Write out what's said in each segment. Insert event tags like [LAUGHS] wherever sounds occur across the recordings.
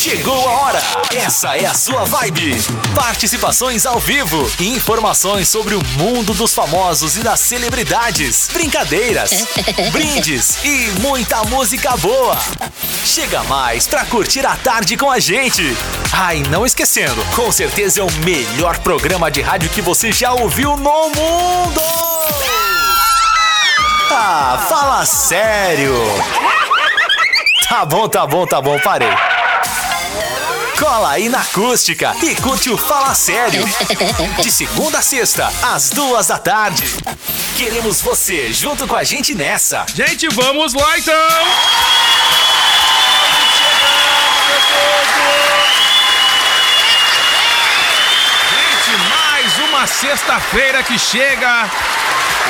Chegou a hora. Essa é a sua vibe. Participações ao vivo informações sobre o mundo dos famosos e das celebridades. Brincadeiras, [LAUGHS] brindes e muita música boa. Chega mais pra curtir a tarde com a gente. Ai, não esquecendo, com certeza é o melhor programa de rádio que você já ouviu no mundo. Ah, fala sério. Tá bom, tá bom, tá bom, parei. Cola aí na acústica e curte o Fala Sério. De segunda a sexta, às duas da tarde. Queremos você junto com a gente nessa. Gente, vamos lá então! Gente, mais uma sexta-feira que chega.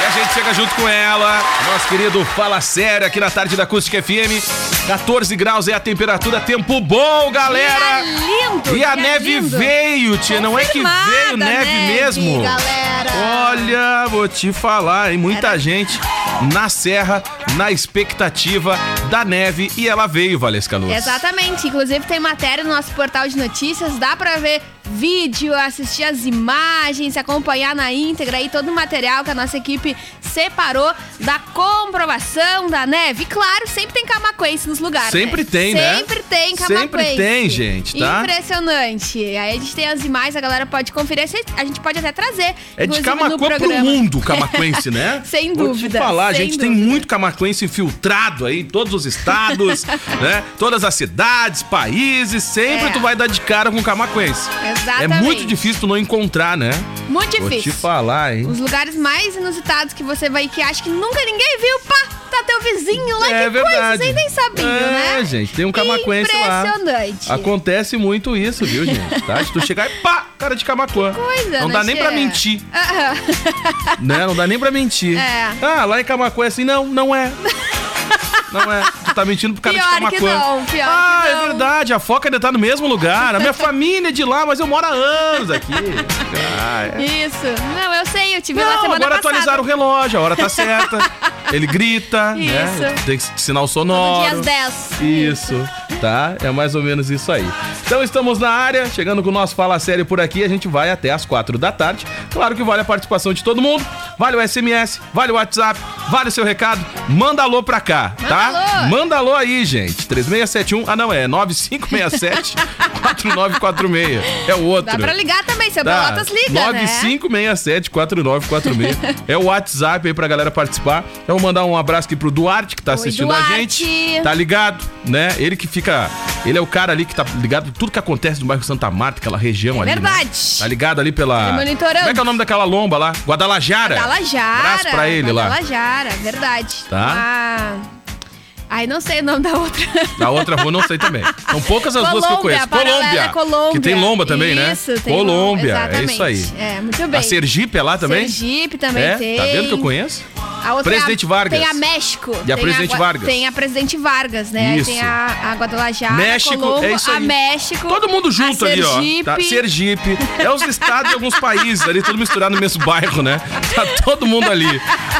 E a gente chega junto com ela, nosso querido Fala Sério aqui na tarde da Acústica FM. 14 graus é a temperatura, tempo bom, galera! lindo! E a que neve lindo. veio, tia, não é que veio neve, mesmo? galera! Olha, vou te falar, hein? Muita gente na serra, na expectativa da neve e ela veio, Valesca Luz. Exatamente, inclusive tem matéria no nosso portal de notícias, dá pra ver vídeo, assistir as imagens, acompanhar na íntegra aí todo o material que a nossa equipe separou da comprovação da neve. Claro, sempre tem camaquense nos lugares. Sempre né? tem, né? Sempre tem camaquense. Sempre tem, gente, tá? Impressionante. Aí a gente tem as imagens, a galera pode conferir, a gente pode até trazer. É de Camacuã pro mundo, [LAUGHS] o camaquense, né? Sem Vou te dúvida, falar, gente tem dúvida. muito camacuense infiltrado aí, todos os estados, [LAUGHS] né? Todas as cidades, países, sempre É. tu vai dar de cara com camacuense. É Exatamente. muito difícil tu não encontrar, né? Muito Vou te difícil. falar, hein? Os lugares mais inusitados que você vai que acha que nunca ninguém viu, pá, tá teu vizinho lá, É que verdade. coisa, vocês nem sabiam, é, né? gente, tem um camacuense lá. Impressionante. Acontece muito isso, viu, gente? Tá? Se tu chegar e pá, cara de Camacuã. Coisa, Não né, dá nem pra Tchê? mentir, Aham. né? Não dá nem pra mentir. É. Ah, lá em Camacuã é assim, não, não é. Não é. Tu tá mentindo pro cara Pior de que Camacuã. não, pior ah, que é não. verdade, a foca ainda tá no mesmo lugar. A minha família é de lá, mas eu moro há anos aqui. Ah, é. Isso. Não, eu sei, eu tive lá Não, semana agora passada. atualizaram o relógio, a hora tá certa. Ele grita, né? Tem sinal Todo sonoro. dia às 10. Isso, tá? É mais ou menos isso aí. Então estamos na área, chegando com o nosso Fala Sério por aqui. A gente vai até as quatro da tarde. Claro que vale a participação de todo mundo. Vale o SMS, vale o WhatsApp, vale o seu recado. Manda alô pra cá, tá? alô. Manda alô aí, gente. 3671. Ah, não, é 9567 4946. É o outro. Dá pra ligar também, seu Tá. Pelotas liga, né? 9567-4946. é o WhatsApp aí pra galera participar. Eu vou mandar um abraço aqui pro Duarte, que tá Oi, assistindo a Duarte. gente. Tá ligado, né? Ele que fica. Ele é o cara ali que tá ligado em tudo que acontece no bairro Santa Marta, aquela região ali. né? verdade. Tá ligado ali pela. Ele monitorando. Como é que é o nome daquela lomba lá? Guadalajara. Guadalajara. Abraço pra ele lá. Guadalajara, verdade. Tá. Ah, Ai, não sei o nome da outra. Da outra rua não sei também. São poucas as duas que eu Colômbia, conheço. paralela Colômbia. Que tem lomba também, né? Isso, tem Colômbia, lomba, é isso aí. É, muito bem. A Sergipe é lá também? Sergipe também é? tem. Tá vendo que eu conheço? A outra Presidente é a, Vargas. Tem a México. E a Presidente Gua- Vargas. Tem a Presidente Vargas, né? Isso. Tem a, a Guadalajara, México, a Colombo, é isso aí. a México. Todo mundo junto a ali, ó. Sergipe. Tá? Sergipe. É os estados de alguns países ali, tudo misturado no mesmo bairro, né? Tá todo mundo ali,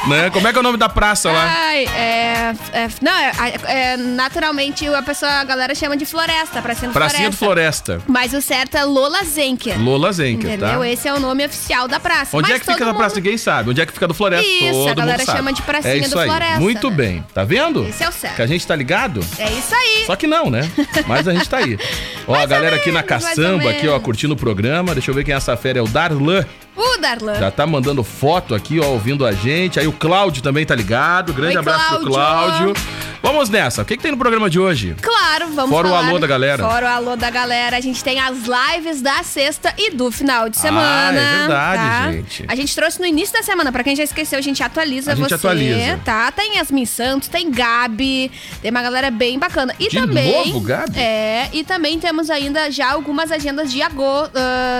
né? Como é que é o nome da praça lá? Ai, é, é- Não, é, é- naturalmente a pessoa, a galera chama de floresta, pracinha do Pracinha do floresta. Floresta. Mas o certo é Lola Zenker. Lola Zenker, Entendeu? tá? Esse é o nome oficial da praça. Onde Mas é que fica todo essa praça? mundo- Ninguém sabe. Onde é que fica do Floresta? Isso, todo a galera mundo chama de pracinha é isso do aí. Floresta, Muito né? bem. Tá vendo? Esse é o certo. Que a gente tá ligado? É isso aí. Só que não, né? Mas a gente tá aí. [LAUGHS] Ó, a galera aqui na caçamba, aqui, ó, curtindo o programa. Deixa eu ver quem é essa fera. É o Darlan. O Darlan. Já tá mandando foto aqui, ó, ouvindo a gente. Aí o Cláudio também tá ligado. Grande Oi, abraço pro Cláudio. Cláudio. Vamos nessa. O que, que tem no programa de hoje? Claro, vamos Fora o falar. alô da galera. Fora o alô da galera. A gente tem as lives da sexta e do final de Ah, semana. é verdade, tá? gente. A gente trouxe no início da semana. Pra quem já esqueceu, a gente atualiza A gente você. atualiza. Tá? Tem Yasmin Santos, tem Gabi. Tem uma galera bem bacana. E De também. novo, Gabi? É, e também temos ainda já algumas agendas de agosto,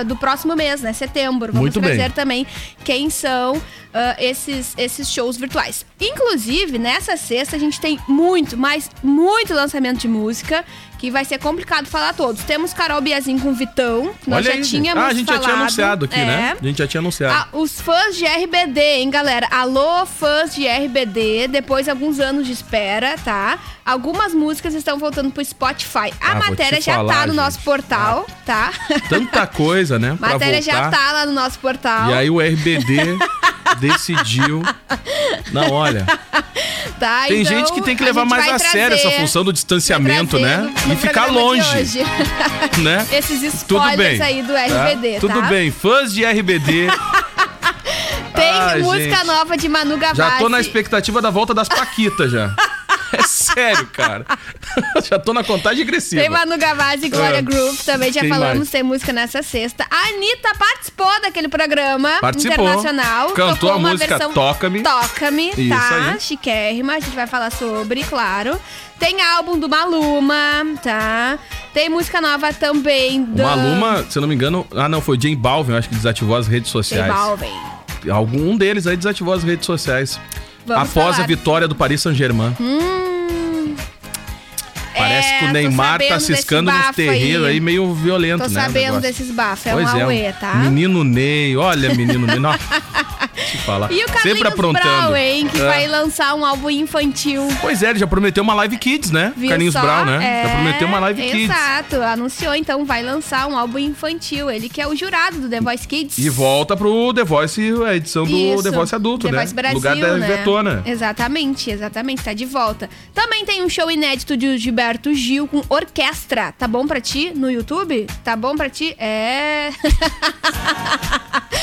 do próximo mês, né? Setembro. Vamos Muito bem. Trazer também quem são ah, esses, esses shows virtuais. Inclusive, nessa sexta, a gente tem muito, mas muito lançamento de música que vai ser complicado falar todos. Temos Carol Biazin com Vitão, que nós Olha já aí, tínhamos Ah, a gente já tinha falado. anunciado aqui, É. né? A gente já tinha anunciado. Ah, os fãs de RBD, hein, galera? Alô, fãs de RBD, depois de alguns anos de espera, tá? Algumas músicas estão voltando pro Spotify. A Ah, matéria já falar, tá no nosso gente. portal, tá? Tanta coisa, né? [LAUGHS] pra matéria já voltar. tá lá no nosso portal. E aí o RBD [LAUGHS] decidiu. Não, olha. tá? Tem Então, gente que tem que a levar mais a sério essa trazer- função do distanciamento, trazer né? E ficar longe, [LAUGHS] né? Esses Tudo spoilers bem. aí do tá? RBD, tá? Tudo bem, fãs de RBD. [LAUGHS] Tem Ai, música gente. nova de Manu Gavassi. Já tô na expectativa da volta das Paquitas já. [LAUGHS] É sério, cara. [LAUGHS] já tô na contagem regressiva. Tem Manu Gavassi e Glória Ah. Groove, também já Quem falamos, mais? tem música nessa sexta. A Anitta participou daquele programa Participou. internacional. Cantou a música Toca-me. Toca-me, tá? aí. Chiquérrima, a gente vai falar sobre, claro. Tem álbum do Maluma, tá? Tem música nova também do... Maluma, se eu não me engano. Ah, não, foi o Jane Balvin, eu acho que desativou as redes sociais. Balvin. Algum deles aí desativou as redes sociais. Vamos após falar. a vitória do Paris Saint-Germain. Hum, Parece é, que o tô Neymar tá ciscando nos terreiros aí. meio violento, Tô né? o sabendo desses bafos, é Pois um é, auê, tá? Menino Ney, olha, menino Ney. [LAUGHS] Te falar. E o Sempre Carlinhos aprontando. Brown, hein, que É. vai lançar um álbum infantil. Pois é, ele já prometeu uma live kids, né? Viu Carlinhos só? Brown, né? É, Já prometeu uma live kids. Exato, anunciou, então vai lançar um álbum infantil. Ele que é o jurado do The Voice Kids. E volta pro The Voice, a edição do Isso. The Voice adulto, The né? Voice Brasil, Lugar da né? Vetona. Exatamente, exatamente, tá de volta. Também tem um show inédito de Gilberto Gil com orquestra. Tá bom pra ti no YouTube? Tá bom pra ti? É.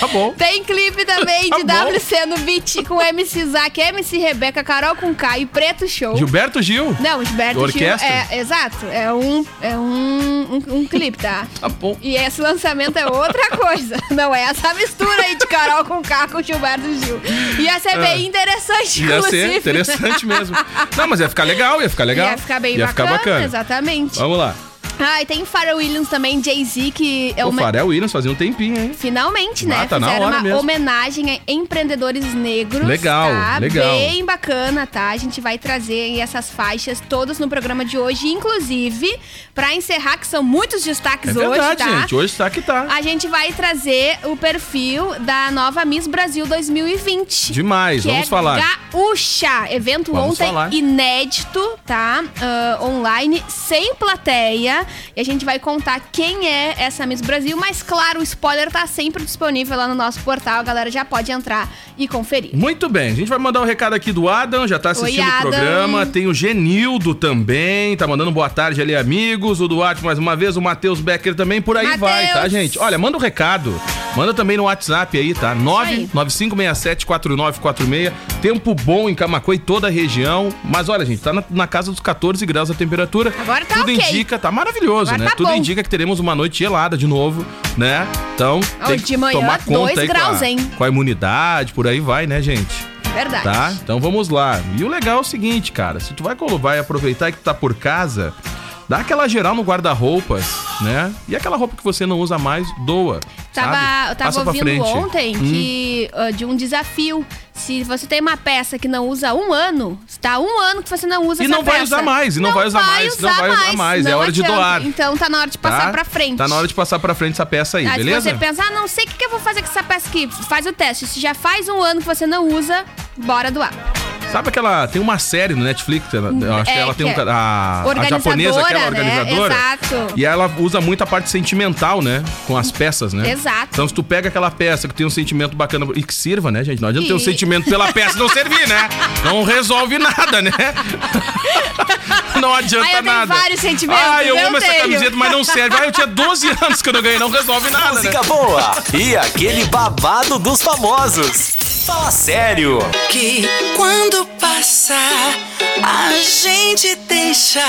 Tá bom. [LAUGHS] Tem clipe também Tá de. WC no beat com MC Zack, MC Rebeca, Carol com K e Preto Show. Gilberto Gil. Não, Gilberto Orquestra? Gil. É, exato. É um, é um, um, um clipe, tá? [LAUGHS] Tá bom. E esse lançamento é outra coisa. Não é essa mistura aí de Carol com K com Gilberto Gil. Ia ser bem interessante, Ia inclusive. ser interessante mesmo. [LAUGHS] Não, mas ia ficar legal, ia ficar legal. Ia ficar bem ia bacana, Ficar bacana. exatamente. Vamos lá. Ah, e tem Pharrell Williams também, Jay-Z, que é O uma... Pharrell Williams fazia um tempinho, hein? Finalmente, né? Ah, tá na Fizeram uma mesmo. homenagem a empreendedores negros. Legal, tá? legal. Bem bacana, tá? A gente vai trazer aí essas faixas todas no programa de hoje. Inclusive, pra encerrar, que são muitos destaques É hoje, verdade, tá? gente. Hoje tá que tá. A gente vai trazer o perfil da nova Miss Brasil 2020. Demais, vamos é falar. Gaúcha. Evento Vamos ontem falar. inédito, tá? Ah, online, sem plateia. E a gente vai contar quem é essa Miss Brasil. Mas, claro, o spoiler tá sempre disponível lá no nosso portal. A galera já pode entrar e conferir. Muito bem, a gente vai mandar um recado aqui do Adam, já tá assistindo Oi, o programa. Tem o Genildo também, tá mandando boa tarde ali, amigos. O Duarte mais uma vez, o Matheus Becker também, por aí Matheus. vai, tá, gente? Olha, manda um recado. Manda também no WhatsApp aí, tá? aí. 995674946. Tempo bom em Camacuã e toda a região. Mas olha, gente, tá na, na casa dos 14 graus a temperatura. Agora tá Tudo ok. indica, tá maravilhoso, Agora né? tá Tudo bom. indica que teremos uma noite gelada de novo, né? Então, Ó, tem de que manhã, tomar conta aí com a- graus, hein? com a imunidade, por aí vai, né, gente? Verdade. Tá? Então vamos lá. E o legal é o seguinte, cara. Se tu vai, vai aproveitar que tu tá por casa, dá aquela geral no guarda-roupas, né? E aquela roupa que você não usa mais, doa. Tava, sabe? eu tava ouvindo ontem Hum. que ah, de um desafio. Se você tem uma peça que não usa um ano, está um ano que você não usa E essa não vai peça. usar mais, e não vai usar mais, não vai usar mais, é não hora de adianta. doar. Então tá na hora de passar tá? pra frente. Tá na hora de passar pra frente essa peça aí, Aí, beleza? Se você pensar, ah, não sei o que, que eu vou fazer com essa peça aqui, faz o teste. Se já faz um ano que você não usa, bora doar. Sabe aquela. Tem uma série no Netflix, ela- eu acho que É, ela tem um. que é A, a japonesa, aquela né? organizadora. Exato. E ela usa muito a parte sentimental, né? Com as peças, né? Exato. Então, se tu pega aquela peça que tem um sentimento bacana e que sirva, né, gente? Não adianta ter um E- sentimento pela peça e não servir, né? Não resolve nada, né? [LAUGHS] Não adianta Ah, eu tenho nada. vários sentimentos, Ah, eu eu amo essa tenho. camiseta, mas não serve. Ah, eu tinha 12 anos que eu não ganhei, não resolve nada, né? Música boa e aquele babado dos famosos. Fala sério. que quando passar a gente deixa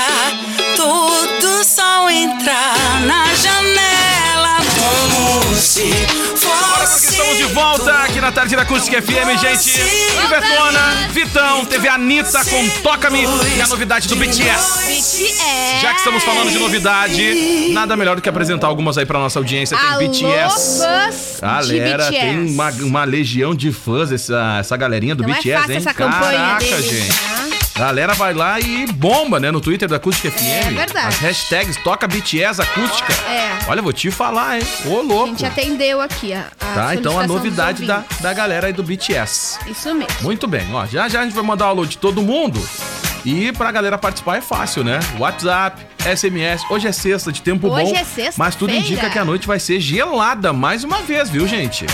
todo sol entrar na janela como se fosse estamos de volta aqui na Tarde da Acústica FM, gente. Ivetona, Vitão, teve a Anitta com Toca-me e a novidade do BTS. BTS. Já que estamos falando de novidade, nada melhor do que apresentar algumas aí pra nossa audiência. Tem Alô, BTS. fãs Galera, de BTS. tem uma, uma legião de fãs, essa, essa galerinha do Não BTS, é fácil hein? essa campanha Caraca, deles, gente. Tá? Galera vai lá e bomba, né? No Twitter da Acústica FM. É verdade. As hashtags toca BTS Acústica. É. Olha, vou te falar, hein? Ô, A louco. gente atendeu aqui a, a Tá, então a novidade da, da galera aí do BTS. Isso mesmo. Muito bem, ó. Já já a gente vai mandar o alô de todo mundo. E pra galera participar é fácil, né? WhatsApp, SMS. Hoje é sexta de tempo Hoje bom. é sexta-feira. Mas tudo indica que a noite vai ser gelada mais uma vez, viu, gente?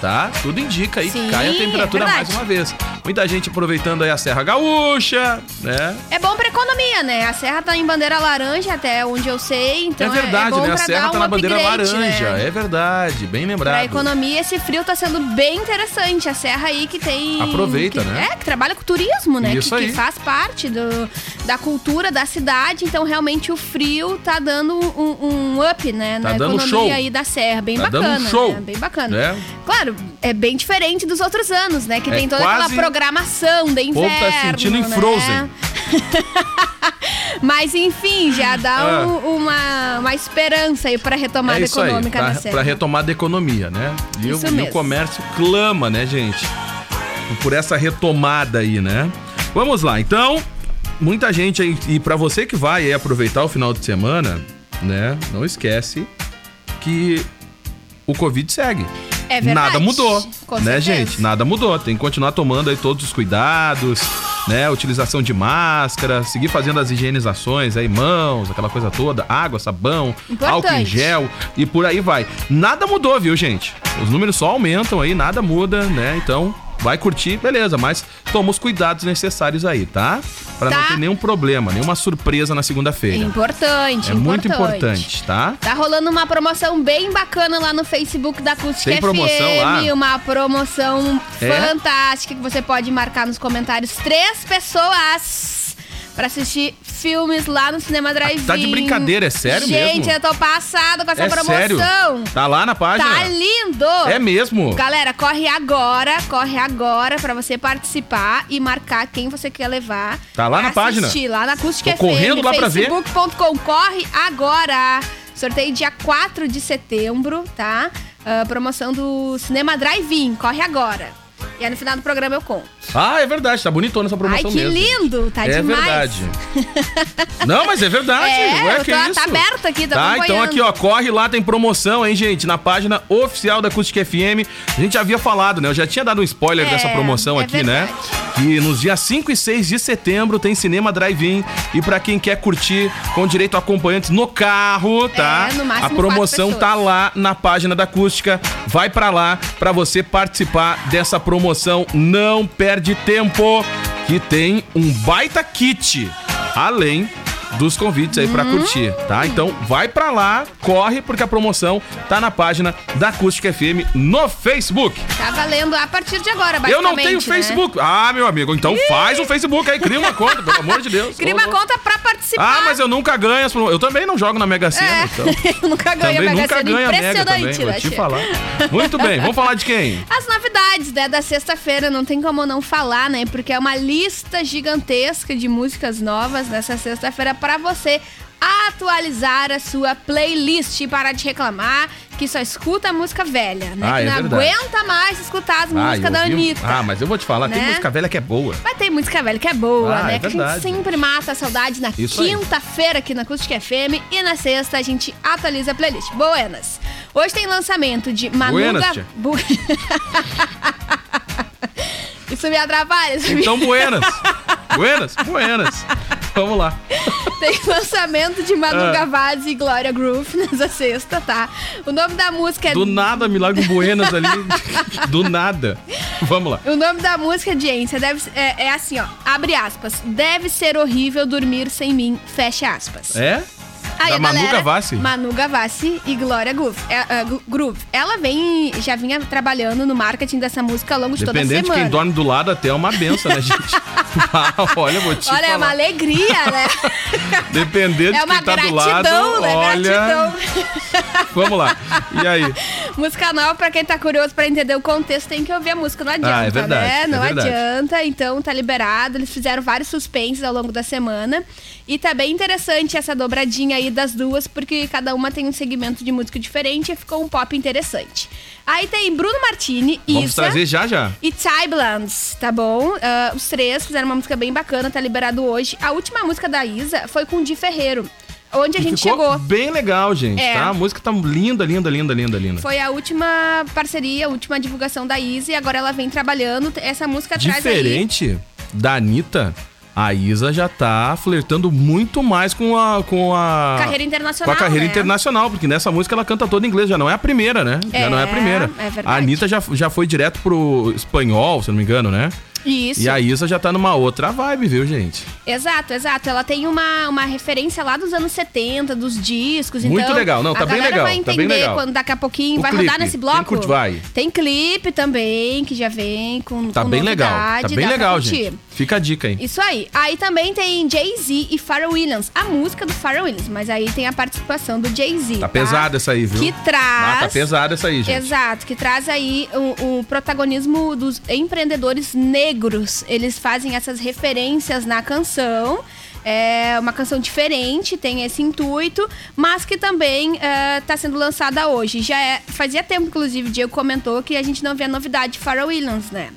Tá? Tudo indica aí que Sim, cai a temperatura é mais uma vez. Muita gente aproveitando aí a Serra Gaúcha, né? É bom pra economia, né? A serra tá em bandeira laranja, até onde eu sei. Então é verdade, bom né? A pra Serra tá um na bandeira laranja. Né? É verdade, bem Pra lembrado. economia, esse frio tá sendo bem interessante. A serra aí que tem. Aproveita, que- né? É, que trabalha com turismo, né? Isso que, que aí. faz parte do, da cultura da cidade. Então, realmente, o frio tá dando um, um up, né? Tá na dando economia show. aí da serra. Bem Tá dando um bacana. show. Né? Bem bacana. Né? Claro, é bem diferente dos outros anos, né? Que É tem toda quase- aquela programação de O povo inverno. tá sentindo em né? Frozen. [LAUGHS] Mas enfim, já dá Ah. um- uma, uma esperança aí pra retomada É isso aí, econômica pra, pra retomada da economia, né? E, o, Isso e o mesmo. comércio clama, né, gente? Por essa retomada aí, né? Vamos lá, então, muita gente aí, e pra você que vai aproveitar o final de semana, né, não esquece que o Covid segue. É verdade. Nada mudou, Com né, certeza. gente? Nada mudou. Tem que continuar tomando aí todos os cuidados, né? Utilização de máscara, seguir fazendo as higienizações aí, mãos, aquela coisa toda, água, sabão, Importante. álcool em gel e por aí vai. Nada mudou, viu, gente? Os números só aumentam aí, nada muda, né? Então, vai curtir, beleza, mas toma os cuidados necessários aí, tá? Pra não Tá. ter nenhum problema, nenhuma surpresa na segunda-feira. Importante, É muito importante, tá? Tá rolando uma promoção bem bacana lá no Facebook da Acústica Tem promoção FM. lá? Uma promoção É? fantástica que você pode marcar nos comentários três pessoas pra assistir filmes lá no Cinema Drive-In. Tá de brincadeira, é sério Gente, mesmo? eu tô passada com essa é promoção. sério? Tá lá na página? Tá lindo! É mesmo? Galera, corre agora, corre agora pra você participar e marcar quem você quer levar. Tá lá na página. lá na Acústica Tô correndo FM, lá pra ver. facebook.com. Corre agora. Sorteio dia 4 de setembro, tá? Ah, promoção do Cinema Drive-In. Corre agora. E aí no final do programa eu conto. Ah, é verdade, tá bonitona essa promoção Ai, que mesmo. lindo, tá é demais. verdade. [LAUGHS] Não, mas é verdade. É, Ué, eu que tô- isso? tá aberto aqui, tô Tá, então acompanhando. aqui, ó, corre lá, tem promoção, hein, gente, na página oficial da Acústica FM. A gente já havia falado, né? Eu já tinha dado um spoiler É, dessa promoção é aqui, né? Que nos dias 5 e 6 de setembro tem Cinema Drive-In. E pra quem quer curtir com direito a acompanhantes no carro, tá? É, no máximo a promoção quatro tá lá na página da Acústica. Vai pra lá pra você participar dessa promoção. Não perde tempo, que tem um baita kit. Além dos convites aí pra Hum. curtir, tá? Então vai pra lá, corre porque a promoção tá na página da Acústica FM no Facebook. Tá valendo a partir de agora, Eu não basicamente, tenho né? Facebook. Ah, meu amigo, então faz um Facebook aí, cria uma conta, pelo amor de Deus. [LAUGHS] Cria uma louco. conta pra participar. Ah, mas eu nunca ganho as Eu também não jogo na Mega Sena, É, então. [LAUGHS] eu nunca ganhei Também a Mega nunca Sena. ganho a Mega Impressionante, também, vou te falar. Muito bem, vamos falar de quem? [LAUGHS] As novidades, né, da sexta-feira, não tem como não falar, né? Porque é uma lista gigantesca de músicas novas nessa sexta-feira pra você atualizar a sua playlist e parar de reclamar que só escuta música velha, né? Ah, que é não verdade. aguenta mais escutar as Ah, músicas da Anitta. Ah, mas eu vou te falar, tem Né? música velha que é boa. Mas tem música velha que é boa, Ah, né? é que a gente sempre mata a saudade na quinta-feira aqui na Acústica FM e na sexta a gente atualiza a playlist. Buenas. Hoje tem lançamento de Manu Buenas, [LAUGHS] Isso me atrapalha. isso me- Então, buenas. [LAUGHS] buenas, buenas. Vamos lá. Tem lançamento de Manu Ah. Gavazzi e Glória Groove nessa sexta, tá? O nome da música é Do nada, Milagro Buenas ali. Do nada. Vamos lá. O nome da música, audiência, deve, é, é assim, ó. Abre aspas. Deve ser horrível dormir sem mim. Fecha aspas. É? Aí da Manu Gavassi? Manu Gavassi e Glória Groove. É, é, Gru- Groove. Ela vem, já vinha trabalhando no marketing dessa música ao longo de toda a Dependendo de semana. quem dorme do lado, até é uma benção, né, gente? [LAUGHS] [LAUGHS] Olha, vou te Olha, é falar. uma alegria, né? [LAUGHS] Dependendo é de quem tá do gratidão, lado, né? olha... Gratidão. Vamos lá. E aí? música nova, pra quem tá curioso pra entender o contexto, tem que ouvir a música, não adianta, Ah, é verdade, né? é Não verdade. adianta, então tá liberado. Eles fizeram vários suspenses ao longo da semana. E tá bem interessante essa dobradinha aí das duas, porque cada uma tem um segmento de música diferente e ficou um pop interessante. Aí tem Bruno Martini, Vamos Isa trazer já já. e Tyblans, tá bom? Ah, os três fizeram uma música bem bacana, tá liberado hoje. A última música da Isa foi com o Di Ferreiro, onde a gente Ficou chegou. bem legal, gente, É. tá? A música tá linda, linda, linda, linda, linda. Foi a última parceria, a última divulgação da Isa e agora ela vem trabalhando. Essa música traz aí. Diferente da Anitta, a Isa já tá flertando muito mais com a. Com a Carreira Com internacional. a carreira né? internacional, porque nessa música ela canta toda em inglês, já não é a primeira, né? já É, não é a primeira. é verdade. a Anitta já, já foi direto pro espanhol, se não me engano, né? Isso. E a Isa já tá numa outra vibe, viu, gente? Exato, exato. Ela tem uma, uma referência lá dos anos 70, dos discos. Muito então, legal. Não, tá a bem legal, vai tá entender bem legal. quando daqui a pouquinho O vai clipe, rodar nesse bloco. curte vai. Tem clipe também, que já vem com Tá com bem legal. Tá novidade, bem legal, curtir. gente. Fica a dica, hein? Isso aí. Aí também tem Jay-Z e Pharrell Williams. A música do Pharrell Williams, mas aí tem a participação do Jay-Z. Tá pesada essa aí, viu? Que traz. Ah, tá pesada essa aí, gente. Exato, que traz aí o, o protagonismo dos empreendedores negros. Eles fazem essas referências na canção. É uma canção diferente, tem esse intuito, mas que também está sendo lançada hoje. Já é, fazia tempo, inclusive, o Diego comentou que a gente não vê a novidade de Pharrell Williams, né?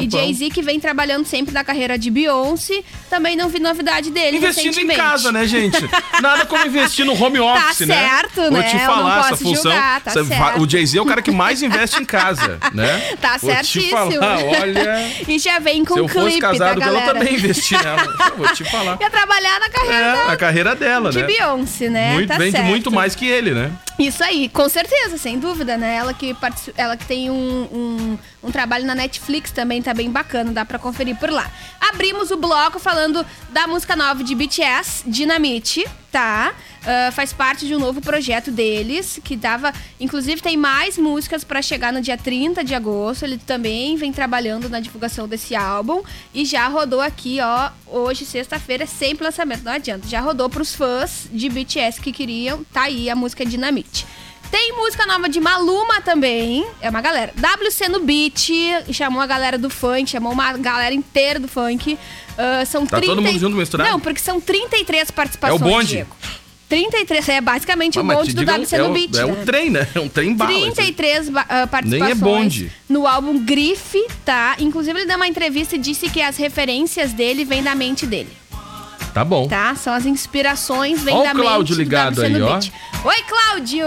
E. Jay-Z, que vem trabalhando sempre na carreira de Beyoncé, também não vi novidade dele Investindo em casa, né, gente? [LAUGHS] Nada como investir no home office, né? certo, Vou né? te Eu não falar essa função. julgar, tá Cê- certo. O Jay-Z é o cara que mais investe em casa, [LAUGHS] né? Tá Vou te certíssimo. falar, olha. [LAUGHS] E já vem com se eu um fosse clipe casado com ela, eu também investi nela. Vou te falar. Ia trabalhar na carreira É, da- a carreira dela, de né? Beyoncé, né? Muito, tá vende certo. muito mais que ele, né? Isso aí, com certeza, sem dúvida, né? Ela que, ela que tem um, um, um trabalho na Netflix também tá bem bacana, dá pra conferir por lá. Abrimos o bloco falando da música nova de BTS, Dynamite, tá? Ah, faz parte de um novo projeto deles, que tava. Inclusive, tem mais músicas pra chegar no dia 30 de agosto. Ele também vem trabalhando na divulgação desse álbum. E já rodou aqui, ó. Hoje, sexta-feira, sempre lançamento, não adianta. Já rodou pros fãs de BTS que queriam. Tá aí a música Dinamite. Tem música nova de Maluma também. É uma galera. WC no Beat. Chamou a galera do funk, chamou uma galera inteira do funk. Ah, são Tá 30 todo mundo junto misturado? Não, porque são 33 participações. É o bonde. Diego. 33, é basicamente Ah, o bonde do WC é no o- Beat. É né? um trem, né? É um trem bala. esse aí. 33 ba- ah, participações é bonde. no álbum Grife, tá? Inclusive, ele deu uma entrevista e disse que as referências dele vêm da mente dele, Tá bom. tá? São as inspirações, vêm Ó o da Cláudio mente ligado aí, ó. Oi, Cláudio!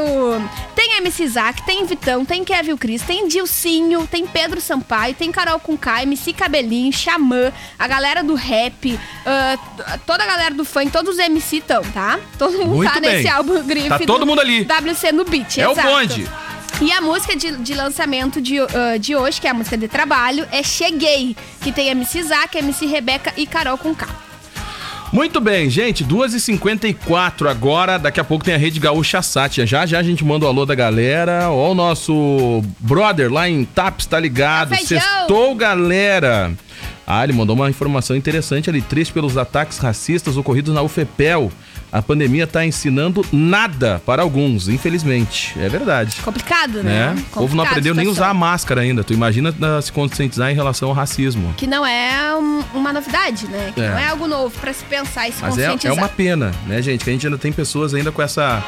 Tem MC Isaac, tem Vitão, tem Kevin Cris, tem Dilcinho, tem Pedro Sampaio, tem Carol Conká, MC Cabelinho, Xamã, a galera do rap, t- toda a galera do funk, todos os MC estão, tá? Todo mundo Muito tá bem. nesse álbum Grife. Tá todo do mundo ali. WC no Beat, É o exato. bonde. E a música de, de lançamento de, ah, de hoje, que é a música de trabalho, é Cheguei, que tem MC Isaac, MC Rebeca e Carol Conká. Muito bem, gente, 2h54 agora. Daqui a pouco tem a Rede Gaúcha Sat. Já já a gente manda o alô da galera. Ó, o nosso brother lá em Taps tá ligado. Sextou, galera. Ah, ele mandou uma informação interessante ali. Triste pelos ataques racistas ocorridos na UFEPEL. A pandemia tá ensinando nada para alguns, infelizmente. É verdade. Complicado, né? Né? O povo não aprendeu nem usar a máscara ainda. Tu imagina ah, se conscientizar em relação ao racismo. Que não é um- uma novidade, né? Que É. não é algo novo pra se pensar e se Mas é, conscientizar. é uma pena, né, gente? Que a gente ainda tem pessoas ainda com essa.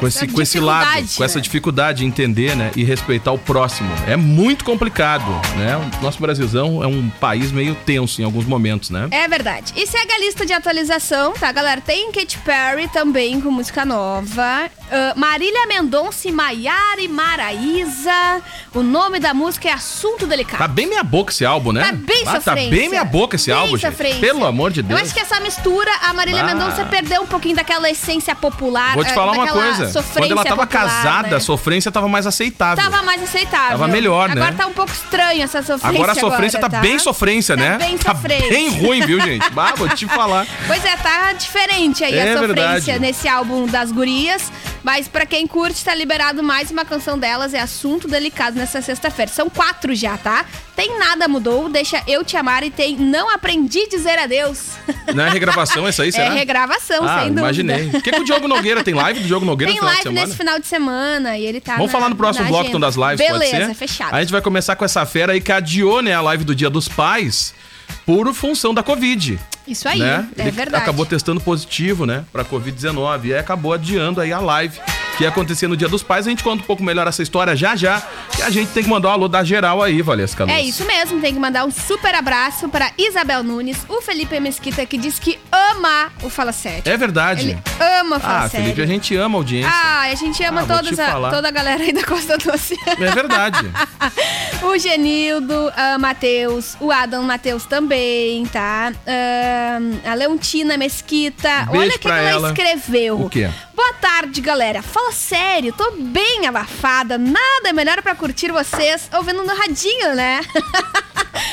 Com esse, Essa com esse lado, dificuldade, com essa né? dificuldade de entender, né? E respeitar o próximo. É muito complicado, né? O nosso Brasilzão é um país meio tenso em alguns momentos, né? É verdade. E segue a lista de atualização, tá, galera? Tem Katy Perry também com música nova. Ah, Marília Mendonça e Maiara Maraísa. O nome da música é Assunto Delicado. Tá bem meia boca esse álbum, né? Tá bem ah, Tá sofrência. bem meia boca esse Bem álbum, gente. sofrência. Pelo amor de Deus. Eu acho que essa mistura, a Marília Ah. Mendonça perdeu um pouquinho daquela essência popular. Vou te eh, falar uma daquela coisa. Quando sofrência ela tava popular, casada, né? a sofrência tava mais aceitável. Tava mais aceitável. Tava melhor, né? Agora tá um pouco estranho essa sofrência. Agora a sofrência agora, tá, bem sofrência, Tá né? bem Tá sofrência. bem ruim, viu, gente? [LAUGHS] Bah, vou te falar. Pois é, tá diferente aí É a sofrência verdade. nesse álbum das gurias. Mas pra quem curte, tá liberado mais uma canção delas, é assunto delicado nessa sexta-feira. São quatro já, tá? Tem Nada Mudou, Deixa Eu Te Amar e tem Não Aprendi Dizer Adeus. Não é regravação essa aí, [LAUGHS] É será? regravação, ah, sem dúvida. imaginei. O que, que o Diogo Nogueira tem live do Diogo Nogueira Tem no live nesse final de semana e ele tá Vamos na- falar no próximo bloco então, das lives, Beleza, pode ser? fechado. A gente vai começar com essa fera aí que adiou, né, a live do Dia dos Pais por função da Covid. Isso aí, né? é Ele verdade. acabou testando positivo, né, pra Covid-19 e aí acabou adiando aí a live que ia acontecer no Dia dos Pais. A gente conta um pouco melhor essa história já já. E a gente tem que mandar um alô da geral aí, Valesca Luz. É isso mesmo, tem que mandar um super abraço para Isabel Nunes, o Felipe Mesquita, que diz que ama o Fala Sério. É verdade. Ele ama o Fala ah, Sério. Felipe, a gente ama a audiência. Ah, a gente ama Ah, te a- toda a galera aí da Costa Doce. É verdade. [LAUGHS] o Genildo, a Matheus, o Adam Matheus também, tá? Ahn, a Leontina Mesquita. Beijo Olha o que ela, ela. escreveu. O quê? Boa tarde, galera. Fala sério, tô bem abafada. Nada melhor pra curtir vocês ouvindo no radinho, né? [LAUGHS]